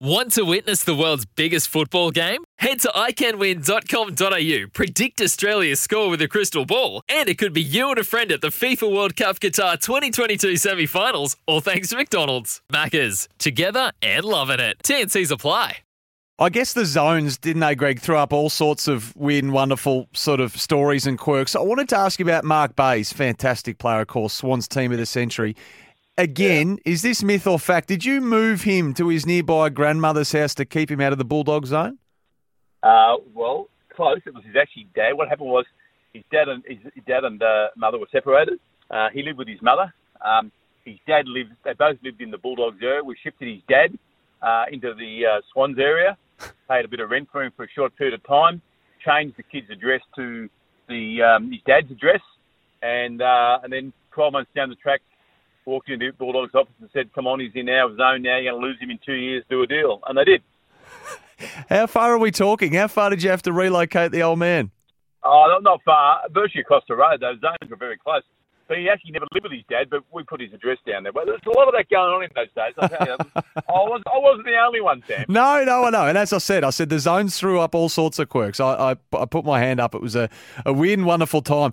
Want to witness the world's biggest football game? Head to iCanWin.com.au, predict Australia's score with a crystal ball, and it could be you and a friend at the FIFA World Cup Qatar 2022 semi finals, all thanks to McDonald's. Maccas, together and loving it. TNC's apply. I guess the zones, didn't they, Greg, threw up all sorts of weird and wonderful sort of stories and quirks. I wanted to ask you about Mark Bayes, fantastic player, of course, Swans team of the century. Again, yeah. is this myth or fact? Did you move him to his nearby grandmother's house to keep him out of the Bulldog zone? Uh, well, close. It was his actually dad. What happened was his dad and his dad and uh, mother were separated. Uh, he lived with his mother. Um, his dad lived. They both lived in the Bulldogs area. We shifted his dad uh, into the uh, Swans area paid a bit of rent for him for a short period of time, changed the kid's address to the um, his dad's address, and uh, and then 12 months down the track, walked into Bulldogs office and said, "Come on, he's in our zone now. You're going to lose him in two years. Do a deal," and they did. How far are we talking? How far did you have to relocate the old man? Oh, not, not far. Virtually across the road. Those zones were very close. But he actually never lived with his dad, but we put his address down there. But there's a lot of that going on in those days. I, tell you, I, was, I wasn't the only one, Sam. No, no, I know. And as I said, I said the zones threw up all sorts of quirks. I, I, I put my hand up. It was a, a weird and wonderful time.